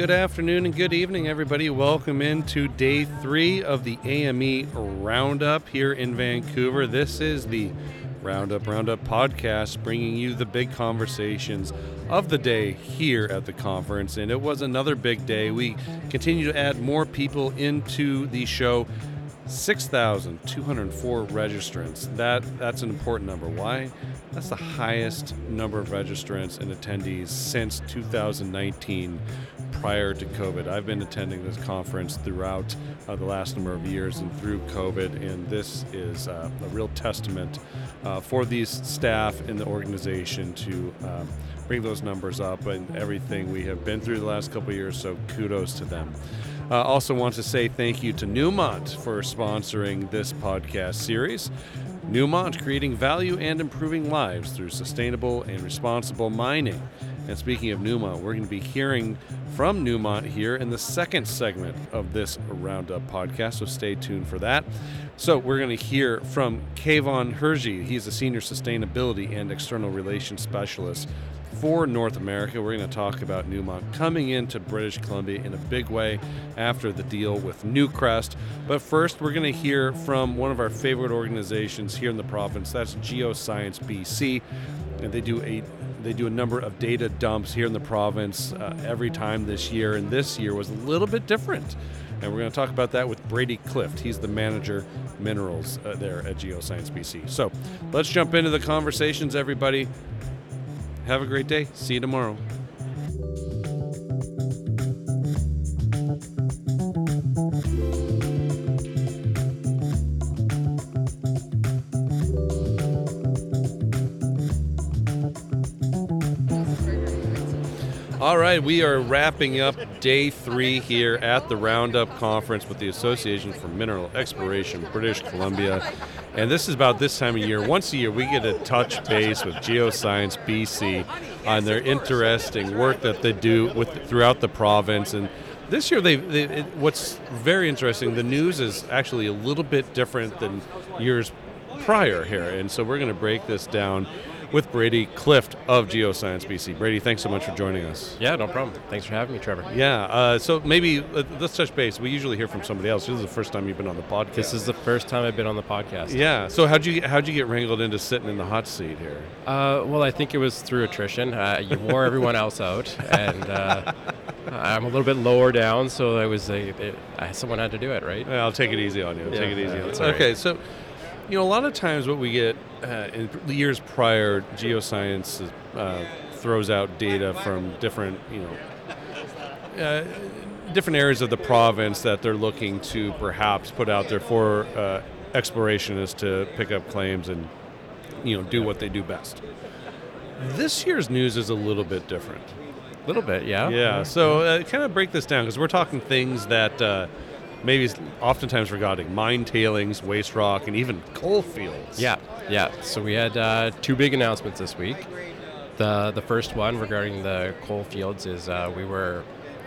good afternoon and good evening, everybody. Welcome into day three of the AME Roundup here in Vancouver. This is the Roundup Roundup podcast, bringing you the big conversations of the day here at the conference. And it was another big day. We continue to add more people into the show. 6,204 registrants. That that's an important number. Why? That's the highest number of registrants and attendees since 2019 prior to COVID. I've been attending this conference throughout uh, the last number of years and through COVID, and this is uh, a real testament uh, for these staff in the organization to um, bring those numbers up and everything we have been through the last couple years. So kudos to them. Uh, also, want to say thank you to Newmont for sponsoring this podcast series. Newmont creating value and improving lives through sustainable and responsible mining. And speaking of Newmont, we're going to be hearing from Newmont here in the second segment of this Roundup podcast, so stay tuned for that. So, we're going to hear from Keivan Hirji. He's a senior sustainability and external relations specialist for North America. We're going to talk about Newmont coming into British Columbia in a big way after the deal with Newcrest. But first, we're going to hear from one of our favorite organizations here in the province. That's Geoscience BC, and they do a they do a number of data dumps here in the province uh, every time this year, and this year was a little bit different. And we're going to talk about that with Brady Clift. He's the manager minerals uh, there at Geoscience BC. So let's jump into the conversations, everybody. Have a great day. See you tomorrow. Right, we are wrapping up day three here at the Roundup Conference with the Association for Mineral Exploration, British Columbia. And this is about this time of year. Once a year, we get to touch base with Geoscience BC on their interesting work that they do with throughout the province. And this year, they, they it, what's very interesting. The news is actually a little bit different than years prior here, and so we're going to break this down with Brady Clift of Geoscience BC. Brady, thanks so much for joining us. Yeah, no problem. Thanks for having me, Trevor. Yeah, uh, so maybe uh, let's touch base. We usually hear from somebody else. This is the first time you've been on the podcast. This is the first time I've been on the podcast. Yeah. So how'd you how'd you get wrangled into sitting in the hot seat here? Uh, well, I think it was through attrition. Uh, you wore everyone else out, and uh, I'm a little bit lower down, so I was a, it, someone had to do it, right? Yeah, I'll take it easy on you. I'll Yeah, take it easy on you. right. Okay, so you know a lot of times what we get uh, in years prior, geoscience uh, throws out data from different you know. Uh, different areas of the province that they're looking to perhaps put out there for uh, explorationists to pick up claims and you know do what they do best. This year's news is a little bit different. A little bit, yeah. Yeah. So uh, kind of break this down because we're talking things that uh, maybe oftentimes regarding mine tailings, waste rock, and even coal fields. Yeah, yeah. So we had uh, two big announcements this week. The the first one regarding the coal fields is uh, we were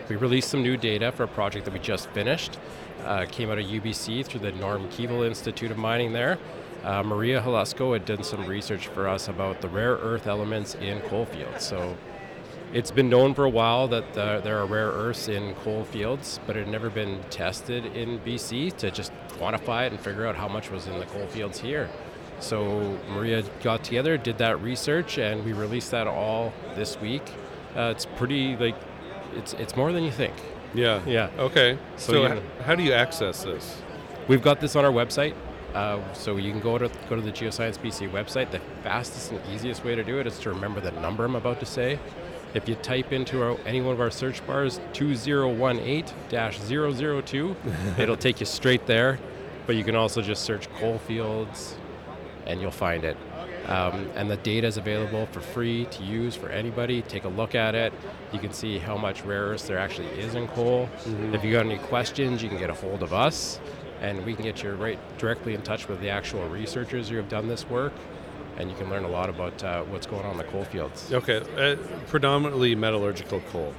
we released some new data for a project that we just finished. Uh, came out of UBC through the Norm Keevil Institute of Mining there. Uh, Maria Halusko had done some research for us about the rare earth elements in coal fields. So it's been known for a while that uh, there are rare earths in coal fields, but it had never been tested in BC to just quantify it and figure out how much was in the coal fields here. So Maria got together, did that research, and we released that all this week. Uh, it's pretty like it's it's more than you think. Yeah. Yeah. Okay. So, So you- how do you access this? We've got this on our website, uh, so you can go to go to the Geoscience BC website. The fastest and easiest way to do it is to remember the number I'm about to say. If you type into our, any one of our search bars 2018-002, it'll take you straight there. But you can also just search coal fields, and you'll find it. Um, and the data is available for free to use for anybody. Take a look at it. You can see how much rare earths there actually is in coal. If you got any questions, you can get a hold of us, and we can get you right directly in touch with the actual researchers who have done this work, and you can learn a lot about uh, what's going on in the coal fields. Okay. Uh, predominantly metallurgical coal.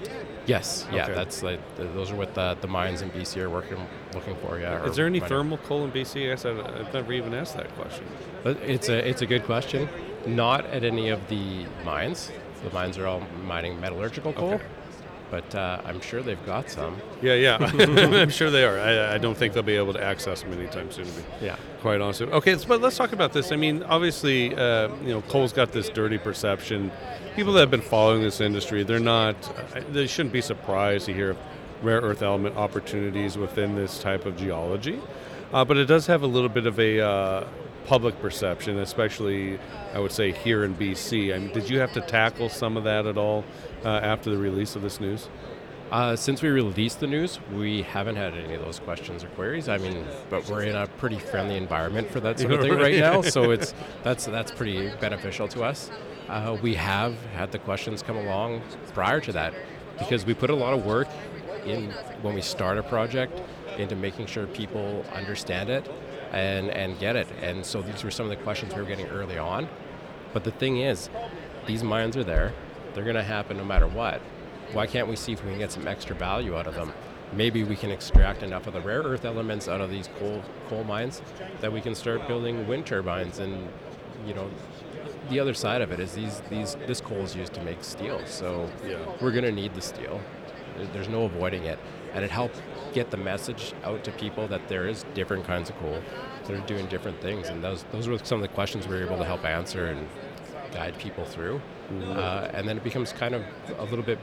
Yes, yeah, Okay. that's like th- those are what the, the mines in BC are working looking for. Yeah. Is there any mining. thermal coal in BC? I guess I've, I've never even asked that question. But It's a it's a good question. Not at any of the mines. The mines are all mining metallurgical coal. Okay. But uh, I'm sure they've got some. Yeah, yeah. I'm sure they are. I, I, don't think they'll be able to access them anytime soon. To be yeah. quite honest. Okay, but let's talk about this. I mean, obviously, uh, you know, coal's got this dirty perception. People that have been following this industry, they're not. They shouldn't be surprised to hear of rare earth element opportunities within this type of geology. Uh, but it does have a little bit of a uh, public perception, especially I would say here in BC. I mean, did you have to tackle some of that at all uh, after the release of this news? Uh, since we released the news, we haven't had any of those questions or queries. I mean, but we're in a pretty friendly environment for that sort of thing right now, so it's that's that's pretty beneficial to us. Uh, we have had the questions come along prior to that because we put a lot of work in when we start a project into making sure people understand it and, and get it. And so these were some of the questions we were getting early on. But the thing is, these mines are there. They're going to happen no matter what. Why can't we see if we can get some extra value out of them? Maybe we can extract enough of the rare earth elements out of these coal coal mines that we can start building wind turbines. And you know, the other side of it is these these this coal is used to make steel. So yeah. we're going to need the steel. There's no avoiding it, and it helped get the message out to people that there is different kinds of coal that are doing different things, and those those were some of the questions we were able to help answer and guide people through, mm-hmm. uh, and then it becomes kind of a little bit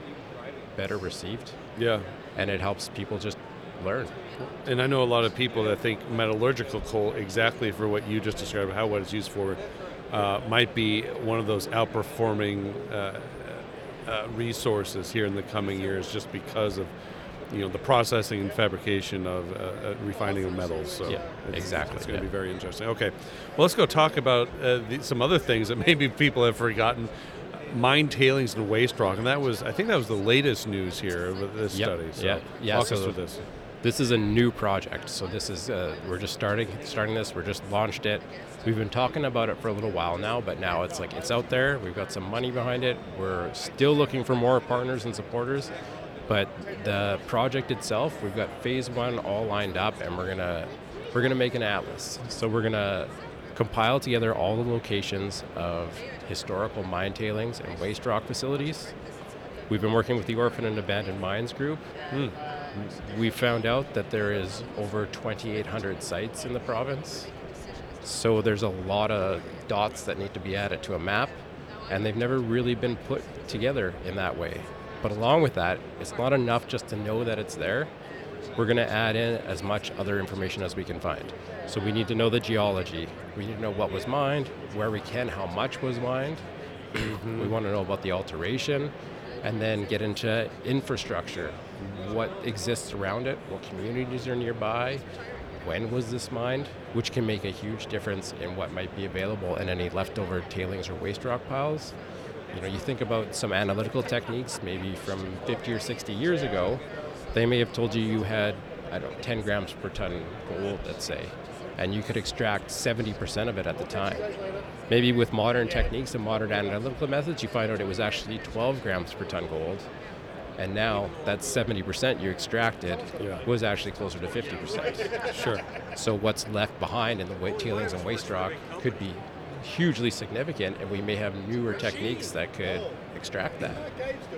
better received. Yeah, and it helps people just learn. And I know a lot of people that think metallurgical coal, exactly for what you just described, how what it's used for, uh, might be one of those outperforming uh, uh, resources here in the coming years just because of you know the processing and fabrication of uh, uh, refining of metals. So yeah, it's, exactly. It's going to yeah. be very interesting. Okay, well let's go talk about uh, the, some other things that maybe people have forgotten. Mine tailings and waste rock, and that was I think that was the latest news here with this yep. study. So yeah, yeah. Walk so us through this. This is a new project, so this is uh, we're just starting starting this. We're just launched it. We've been talking about it for a little while now, but now it's like it's out there. We've got some money behind it. We're still looking for more partners and supporters, but the project itself, we've got phase one all lined up, and we're gonna we're gonna make an atlas. So we're gonna compile together all the locations of historical mine tailings and waste rock facilities. We've been working with the Orphan and Abandoned Mines group. Hmm. We found out that there is over 2,800 sites in the province. So there's a lot of dots that need to be added to a map, and they've never really been put together in that way. But along with that, it's not enough just to know that it's there. We're going to add in as much other information as we can find. So we need to know the geology. We need to know what was mined, where we can, how much was mined. We want to know about the alteration, and then get into infrastructure. What exists around it? What communities are nearby? When was this mined? Which can make a huge difference in what might be available in any leftover tailings or waste rock piles. You know, you think about some analytical techniques, maybe from 50 or 60 years ago, they may have told you you had, I don't know, 10 grams per ton gold, let's say, and you could extract 70% of it at the time. Maybe with modern techniques and modern analytical methods, you find out it was actually 12 grams per ton gold, and now that 70% you extracted yeah. was actually closer to 50%. Sure. So what's left behind in the tailings and waste rock could be hugely significant, and we may have newer techniques that could extract that.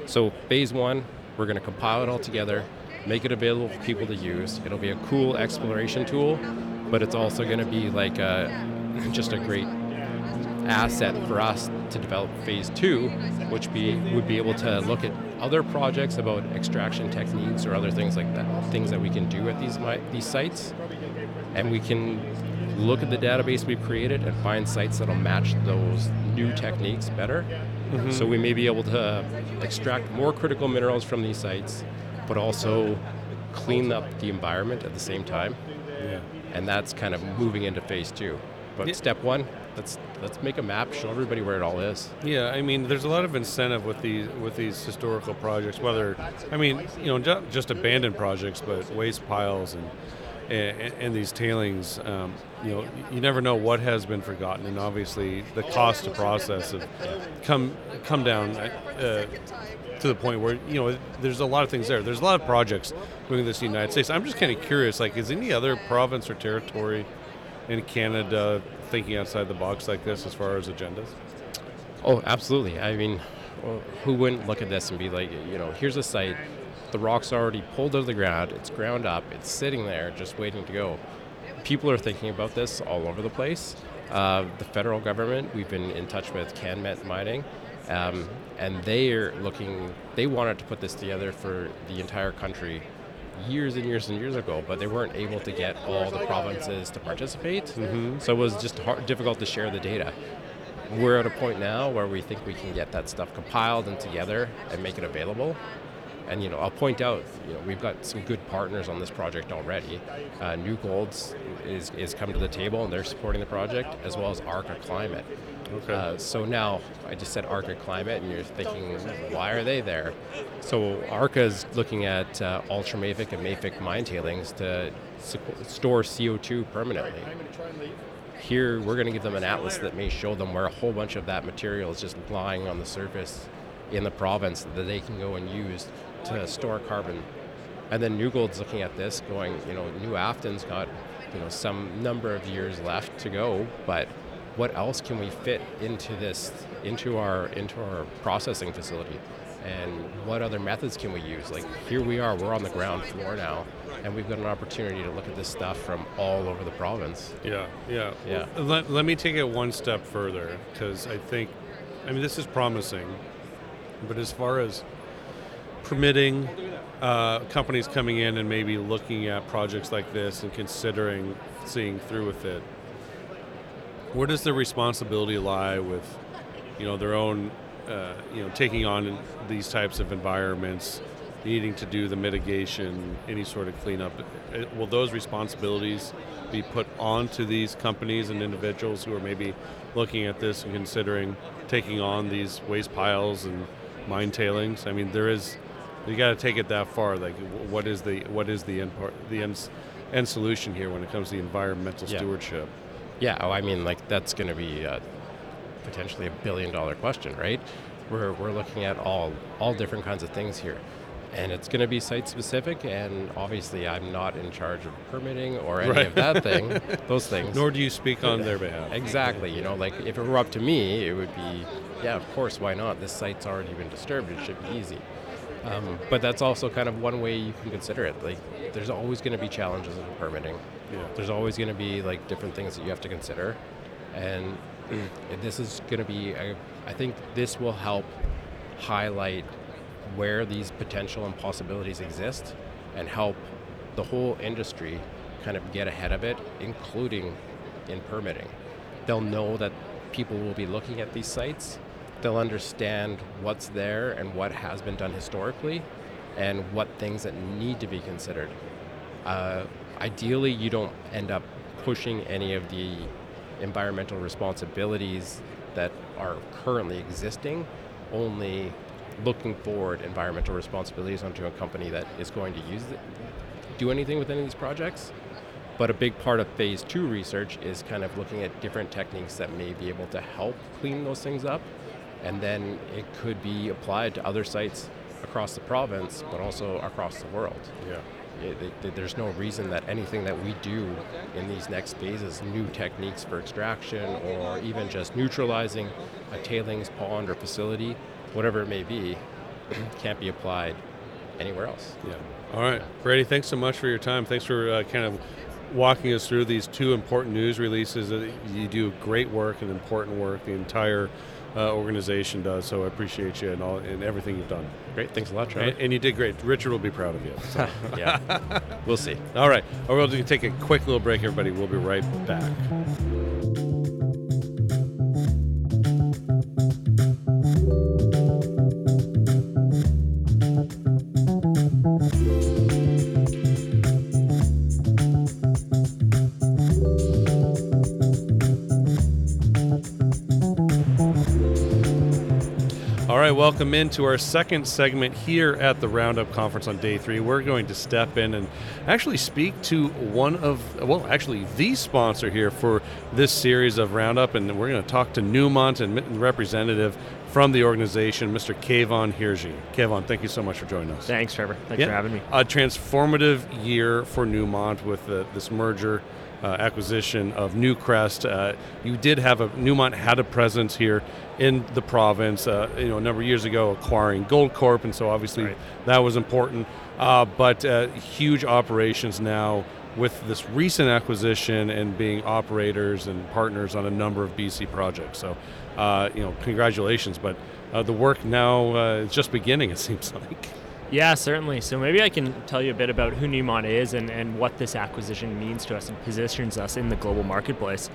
So, phase one, we're going to compile it all together, make it available for people to use. It'll be a cool exploration tool, but it's also going to be like a, just a great asset for us to develop phase two, which be would be able to look at other projects about extraction techniques or other things like that, things that we can do at these these sites, and we can look at the database we've created and find sites that'll match those new techniques better. Mm-hmm. So we may be able to extract more critical minerals from these sites, but also clean up the environment at the same time. Yeah. And that's kind of moving into phase two. But yeah. step one, let's let's make a map, show everybody where it all is. Yeah, I mean, there's a lot of incentive with these with these historical projects. Whether, I mean, you know, just abandoned projects, but waste piles and and, and these tailings, um, you know, you never know what has been forgotten, and obviously the cost to process have come come down uh, to the point where you know there's a lot of things there. There's a lot of projects doing this in the United States. I'm just kind of curious, like, is any other province or territory in Canada thinking outside the box like this as far as agendas? Oh, absolutely. I mean, who wouldn't look at this and be like, you know, here's a site The rock's already pulled out of the ground, it's ground up, it's sitting there just waiting to go. People are thinking about this all over the place. Uh, the federal government, we've been in touch with CanMet Mining, um, and they are looking, they wanted to put this together for the entire country years and years and years ago, but they weren't able to get all the provinces to participate. Mm-hmm. So it was just hard, difficult to share the data. We're at a point now where we think we can get that stuff compiled and together and make it available. And you know, I'll point out, you know, we've got some good partners on this project already. Uh, New Golds is, is come to the table and they're supporting the project, as well as Arca Climate. Okay. Uh, so now, I just said Arca Climate, and you're thinking, why are they there? So Arca is looking at uh, ultramafic and mafic mine tailings to store CO2 permanently. Here, we're going to give them an atlas that may show them where a whole bunch of that material is just lying on the surface in the province that they can go and use to store carbon. And then New Gold's looking at this, going, you know, New Afton's got, you know, some number of years left to go, but what else can we fit into this, into our into our processing facility? and what other methods can we use? Like here we are, we're on the ground floor now, and we've got an opportunity to look at this stuff from all over the province. Yeah, yeah, yeah. Well, let, let me take it one step further because I think, I mean, this is promising, but as far as permitting uh, companies coming in and maybe looking at projects like this and considering seeing through with it, where does the responsibility lie with, you know, their own, uh, you know, taking on these types of environments, needing to do the mitigation, any sort of cleanup? Uh, will those responsibilities be put onto these companies and individuals who are maybe looking at this and considering taking on these waste piles and mine tailings? I mean, there is you got to take it that far. Like, what is the what is the end part, the end, end solution here when it comes to the environmental yeah. stewardship? Yeah, oh, I mean, like that's going to be uh, potentially a billion dollar question, right? We're, we're looking at all all different kinds of things here, and it's going to be site specific. And obviously, I'm not in charge of permitting or any right. of that thing, those things. Nor do you speak on their behalf. Exactly. You know, like if it were up to me, it would be, yeah, of course, why not? This site's already been disturbed; it should be easy. Um, but that's also kind of one way you can consider it. Like, there's always going to be challenges in permitting. Yeah. There's always going to be like different things that you have to consider, and this is going to be. I think this will help highlight where these potential and possibilities exist, and help the whole industry kind of get ahead of it, including in permitting. They'll know that people will be looking at these sites they'll understand what's there and what has been done historically and what things that need to be considered. Uh, ideally, you don't end up pushing any of the environmental responsibilities that are currently existing, only looking forward environmental responsibilities onto a company that is going to use it, do anything with any of these projects. But a big part of phase two research is kind of looking at different techniques that may be able to help clean those things up and then it could be applied to other sites across the province, but also across the world. Yeah. It, it, there's no reason that anything that we do in these next phases, new techniques for extraction or even just neutralizing a tailings pond or facility, whatever it may be, can't be applied anywhere else. Yeah. All right, Brady. Thanks so much for your time. Thanks for uh, kind of walking us through these two important news releases. You do great work and important work. The entire uh, organization does. So I appreciate you and all and everything you've done. Great, thanks a lot, Trevor. And, and you did great. Richard will be proud of you. So. yeah, we'll see. All right, we'll take a quick little break, everybody. We'll be right back. Welcome into our second segment here at the Roundup Conference on day three. We're going to step in and actually speak to one of, well, actually the sponsor here for this series of Roundup, and we're going to talk to Newmont and representative from the organization, Mr. Keivan Hirji. Keivan, thank you so much for joining us. Thanks, Trevor. Thanks yeah. for having me. A transformative year for Newmont with the, this merger uh, acquisition of Newcrest. Uh, you did have a Newmont had a presence here in the province. Uh, you know, a number of years ago, acquiring Goldcorp, and so obviously Right. that was important. Uh, but uh, huge operations now with this recent acquisition and being operators and partners on a number of BC projects. So, uh, you know, congratulations. But uh, the work now uh, is just beginning. It seems like. Yeah, certainly. So maybe I can tell you a bit about who Newmont is and, and what this acquisition means to us and positions us in the global marketplace.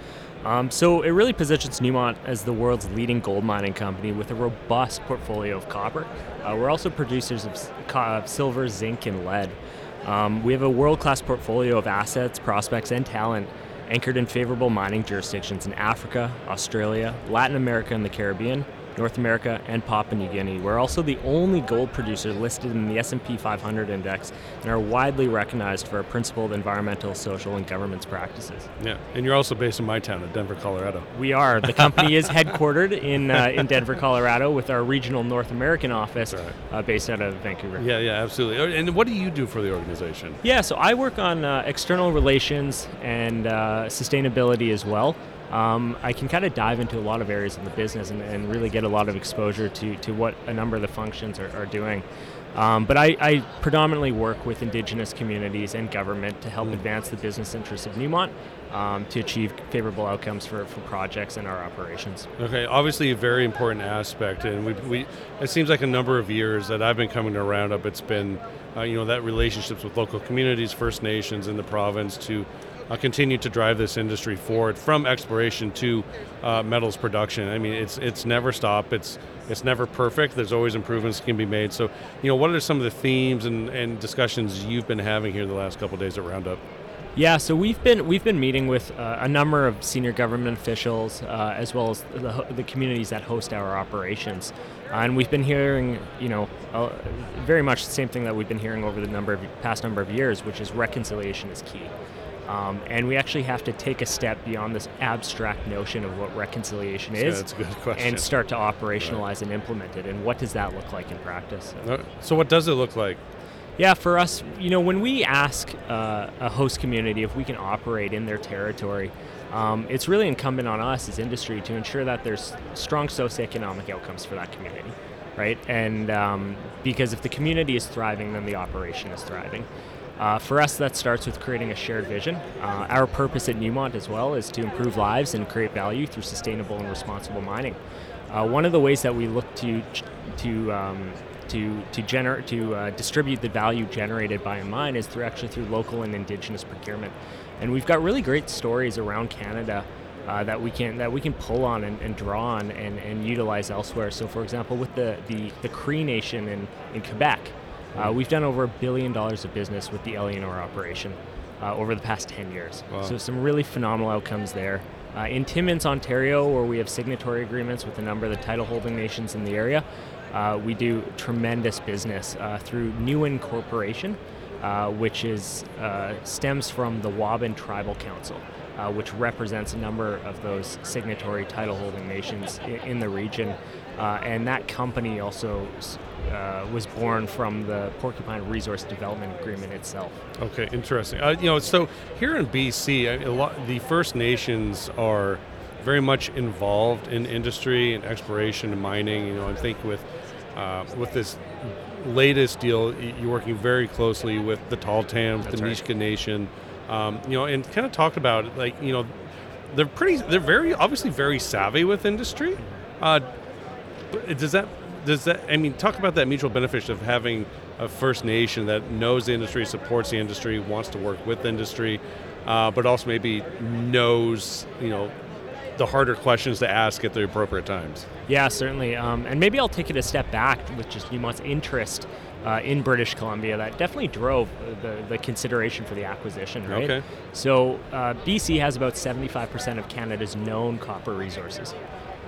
Um, so it really positions Newmont as the world's leading gold mining company with a robust portfolio of copper. Uh, we're also producers of, of silver, zinc, and lead. Um, we have a world-class portfolio of assets, prospects, and talent anchored in favorable mining jurisdictions in Africa, Australia, Latin America, and the Caribbean, North America, and Papua New Guinea. We're also the only gold producer listed in the S&P 500 index and are widely recognized for our principled environmental, social, and governance practices. Yeah, and you're also based in my town of Denver, Colorado. We are. The company is headquartered in uh, in Denver, Colorado, with our regional North American office Right. uh, based out of Vancouver. Yeah, yeah, absolutely. Oh, And what do you do for the organization? Yeah, so I work on uh, external relations and uh, sustainability as well. Um, I can kind of dive into a lot of areas of the business and, and really get a lot of exposure to, to what a number of the functions are, are doing. Um, but I, I predominantly work with indigenous communities and government to help advance the business interests of Newmont um, to achieve favorable outcomes for, for projects and our operations. Okay, obviously a very important aspect, and we, we it seems like a number of years that I've been coming to Roundup. It's been, uh, you know, that relationships with local communities, First Nations in the province to uh, continue to drive this industry forward from exploration to uh, metals production. I mean, it's it's never stop. It's it's never perfect. There's always improvements can be made. So, you know, what are some of the themes and, and discussions you've been having here the last couple days at Roundup? Yeah, so we've been we've been meeting with uh, a number of senior government officials uh, as well as the, the communities that host our operations, uh, and we've been hearing, you know, very much the same thing that we've been hearing over the number of past number of years, which is reconciliation is key. Um, and we actually have to take a step beyond this abstract notion of what reconciliation is that's a good question. and start to operationalize and implement it. And what does that look like in practice? Uh, So, what does it look like? Yeah, for us, you know, when we ask uh, a host community if we can operate in their territory, um, it's really incumbent on us as industry to ensure that there's strong socioeconomic outcomes for that community, right? And um, because if the community is thriving, then the operation is thriving. Uh, for us, that starts with creating a shared vision. Uh, our purpose at Newmont as well is to improve lives and create value through sustainable and responsible mining. Uh, one of the ways that we look to to um, to to generate to uh, distribute the value generated by a mine is through actually through local and indigenous procurement, and we've got really great stories around Canada. Uh, that we can that we can pull on and, and draw on and, and utilize elsewhere. So, for example, with the the, the Cree Nation in, in Quebec, uh, we've done over a billion dollars of business with the Eleanor operation uh, over the past 10 years. Wow. So some really phenomenal outcomes there. Uh, in Timmins, Ontario, where we have signatory agreements with a number of the title holding nations in the area, uh, we do tremendous business uh, through Newen Corporation, uh, which is uh, stems from the Wabun Tribal Council, uh, which represents a number of those signatory title holding nations in, in the region. Uh, and that company also uh, was born from the Porcupine Resource Development Agreement itself. Okay, interesting. Uh, you know, so here in BC, lot, the First Nations are very much involved in industry and exploration and mining. You know, I think with uh, with this latest deal, you're working very closely with the Tahltans, the right. Nation. Um, you know, and kind of talked about like you know, they're pretty, they're very obviously very savvy with industry. Uh, does that does that I mean talk about that mutual benefit of having a First Nation that knows the industry, supports the industry, wants to work with industry, uh, but also maybe knows you know the harder questions to ask at the appropriate times. Yeah, certainly. Um, and maybe I'll take it a step back with just Newmont's interest uh, in British Columbia. That definitely drove the, the consideration for the acquisition, right? Okay. So uh, BC has about 75% of Canada's known copper resources.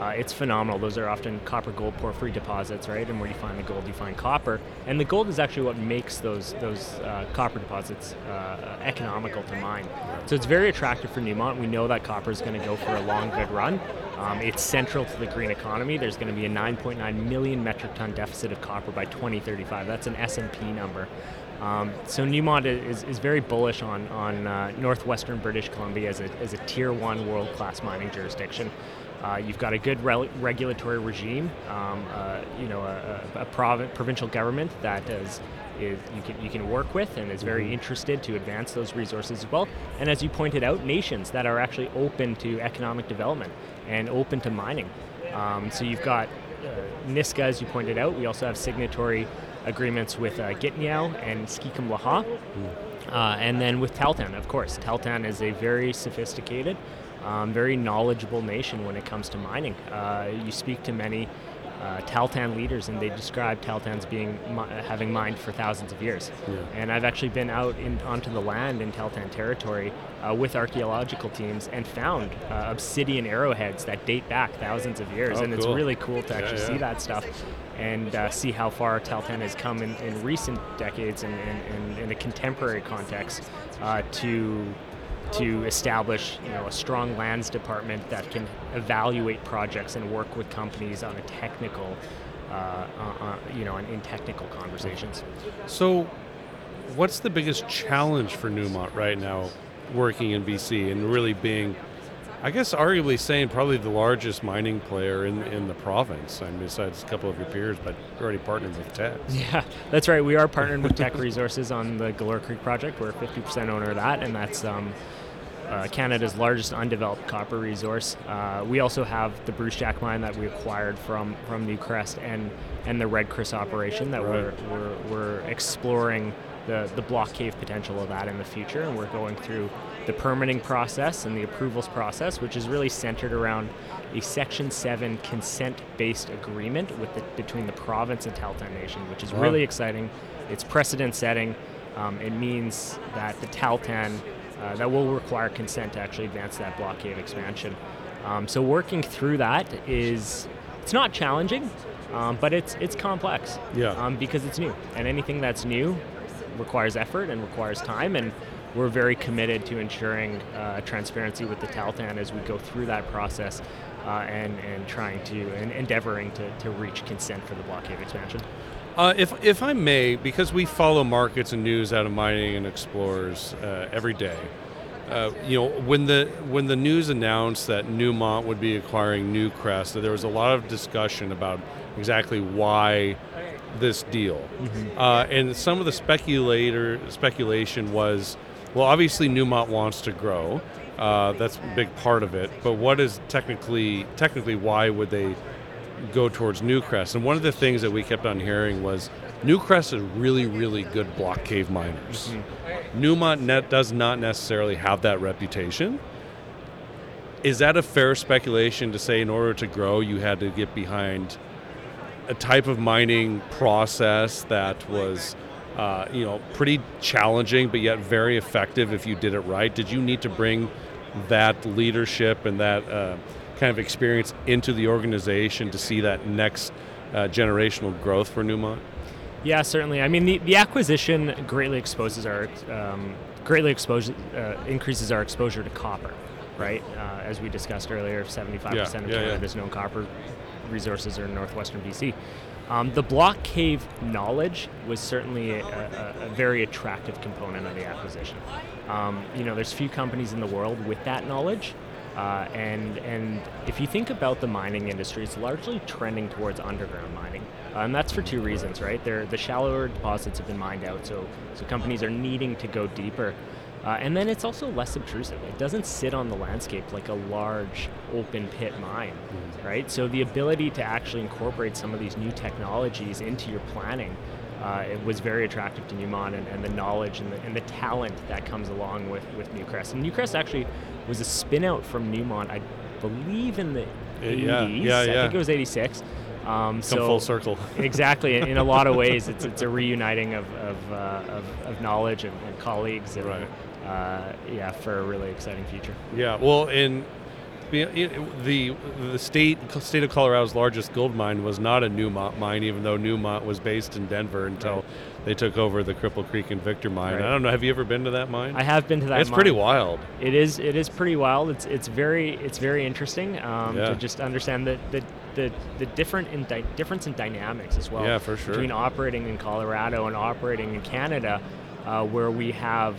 Uh, it's phenomenal. Those are often copper gold porphyry deposits, right? And where you find the gold, you find copper. And the gold is actually what makes those those uh, copper deposits uh, economical to mine. So it's very attractive for Newmont. We know that copper is going to go for a long, good run. Um, it's central to the green economy. There's going to be a 9.9 million metric ton deficit of copper by 2035. That's an S&P number. Um, so Newmont is, is very bullish on, on uh, northwestern British Columbia as a, as a tier one world class mining jurisdiction. Uh, you've got a good re- regulatory regime, um, uh, you know, a, a, a prov- provincial government that is, is you can you can work with and is very interested to advance those resources as well. And as you pointed out, nations that are actually open to economic development and open to mining. Um, so you've got uh, Nisga'a, as you pointed out. We also have signatory agreements with uh, and Skii km Lax Ha. Uh, and then with Tahltan, of course. Tahltan is a very sophisticated, um, very knowledgeable nation when it comes to mining. Uh, you speak to many uh, Tahltan leaders, and they describe Tahltan as being having mined for thousands of years. Yeah. And I've actually been out in, onto the land in Tahltan territory uh, with archaeological teams and found uh, obsidian arrowheads that date back thousands of years, Oh, and it's really cool to actually yeah. see that stuff and uh, see how far Tahltan has come in, in recent decades and in, in, in a contemporary context uh, to to establish you know a strong lands department that can evaluate projects and work with companies on a technical uh, uh, uh, you know in, in technical conversations. So, what's the biggest challenge for Newmont right now, working in BC and really being, I guess, arguably saying probably the largest mining player in, in the province? I mean, besides a couple of your peers, but you're already partnered with Teck. Yeah, that's right. We are partnered with Teck Resources on the Galore Creek project. We're a 50% owner of that, and that's um, uh, Canada's largest undeveloped copper resource. Uh, we also have the Brucejack mine that we acquired from from Newcrest and and the Red Chris operation that we're, we're we're exploring the the block cave potential of that in the future, and we're going through the permitting process and the approvals process, which is really centered around a Section 7 consent-based agreement with the, between the province and Tahltan Nation, which is Wow. really exciting. It's precedent-setting. Um, it means that the Tahltan uh, that will require consent to actually advance that block cave expansion. Um, so working through that is it's not challenging, um, but it's it's complex. Yeah. Um, because it's new, and anything that's new requires effort and requires time, and we're very committed to ensuring uh, transparency with the Tahltan as we go through that process. Uh, and, and trying to and endeavoring to, to reach consent for the block cave expansion. Uh, if, if I may, because we follow markets and news out of mining and explorers uh, every day, uh, you know, when the when the news announced that Newmont would be acquiring Newcrest, there was a lot of discussion about exactly why this deal, uh, and some of the speculator speculation was, well, obviously Newmont wants to grow. Uh, that's a big part of it. But what is technically technically why would they go towards Newcrest. And one of the things that we kept on hearing was Newcrest is really, really good block cave miners. Newmont net does not necessarily have that reputation. Is that a fair speculation to say in order to grow, you had to get behind a type of mining process that was, uh, you know, pretty challenging, but yet very effective if you did it right? Did you need to bring that leadership and that uh, kind of experience into the organization to see that next uh, generational growth for Newmont? Yeah, certainly. I mean, the, the acquisition greatly exposes our um, greatly exposes uh, increases our exposure to copper, right? Uh, as we discussed earlier, seventy five percent of yeah, yeah. Canada's known copper resources are in northwestern BC. Um, the block cave knowledge was certainly a, a, a very attractive component of the acquisition. Um, you know, there's few companies in the world with that knowledge, uh, and and if you think about the mining industry, it's largely trending towards underground mining, uh, and that's for two reasons, right? They're, the shallower deposits have been mined out, so so companies are needing to go deeper. Uh, and then it's also less obtrusive. It doesn't sit on the landscape like a large open pit mine, right? So the ability to actually incorporate some of these new technologies into your planning uh, it was very attractive to Newmont and, and the knowledge and the, and the talent that comes along with, with Newcrest. And Newcrest actually was a spin out from Newmont, I believe, in the Yeah, 80s. yeah, I yeah. think it was 86. Um, Come so full circle. exactly. In, in a lot of ways, it's, it's a reuniting of, of, uh, of, of knowledge and, and colleagues. And, Right. uh, yeah, for a really exciting future. Yeah, well, in the the the state state of Colorado's largest gold mine was not a Newmont mine, even though Newmont was based in Denver until Right. they took over the Cripple Creek and Victor mine. Right. I don't know. Have you ever been to that mine? I have been to that. it's pretty wild. It is. It is pretty wild. It's it's very it's very interesting um, Yeah. to just understand that that the, the different in di- difference in dynamics as well. Yeah, for sure. Between operating in Colorado and operating in Canada, uh, where we have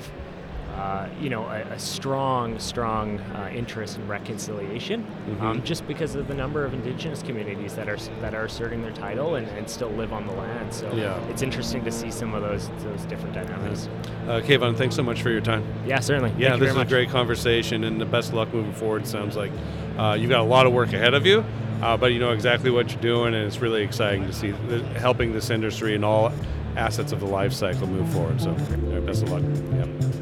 uh, you know, a, a, strong, strong uh, interest in reconciliation, mm-hmm. um, just because of the number of indigenous communities that are that are asserting their title and, and still live on the land. So yeah. it's interesting to see some of those those different dynamics. Uh, Keivan, thanks so much for your time. Yeah, certainly. Yeah, this is much. a great conversation, and the best luck moving forward. Sounds like uh, you've got a lot of work ahead of you. Uh, but you know exactly what you're doing, and it's really exciting to see the, helping this industry and all assets of the life cycle move forward. So, best of luck. Yep.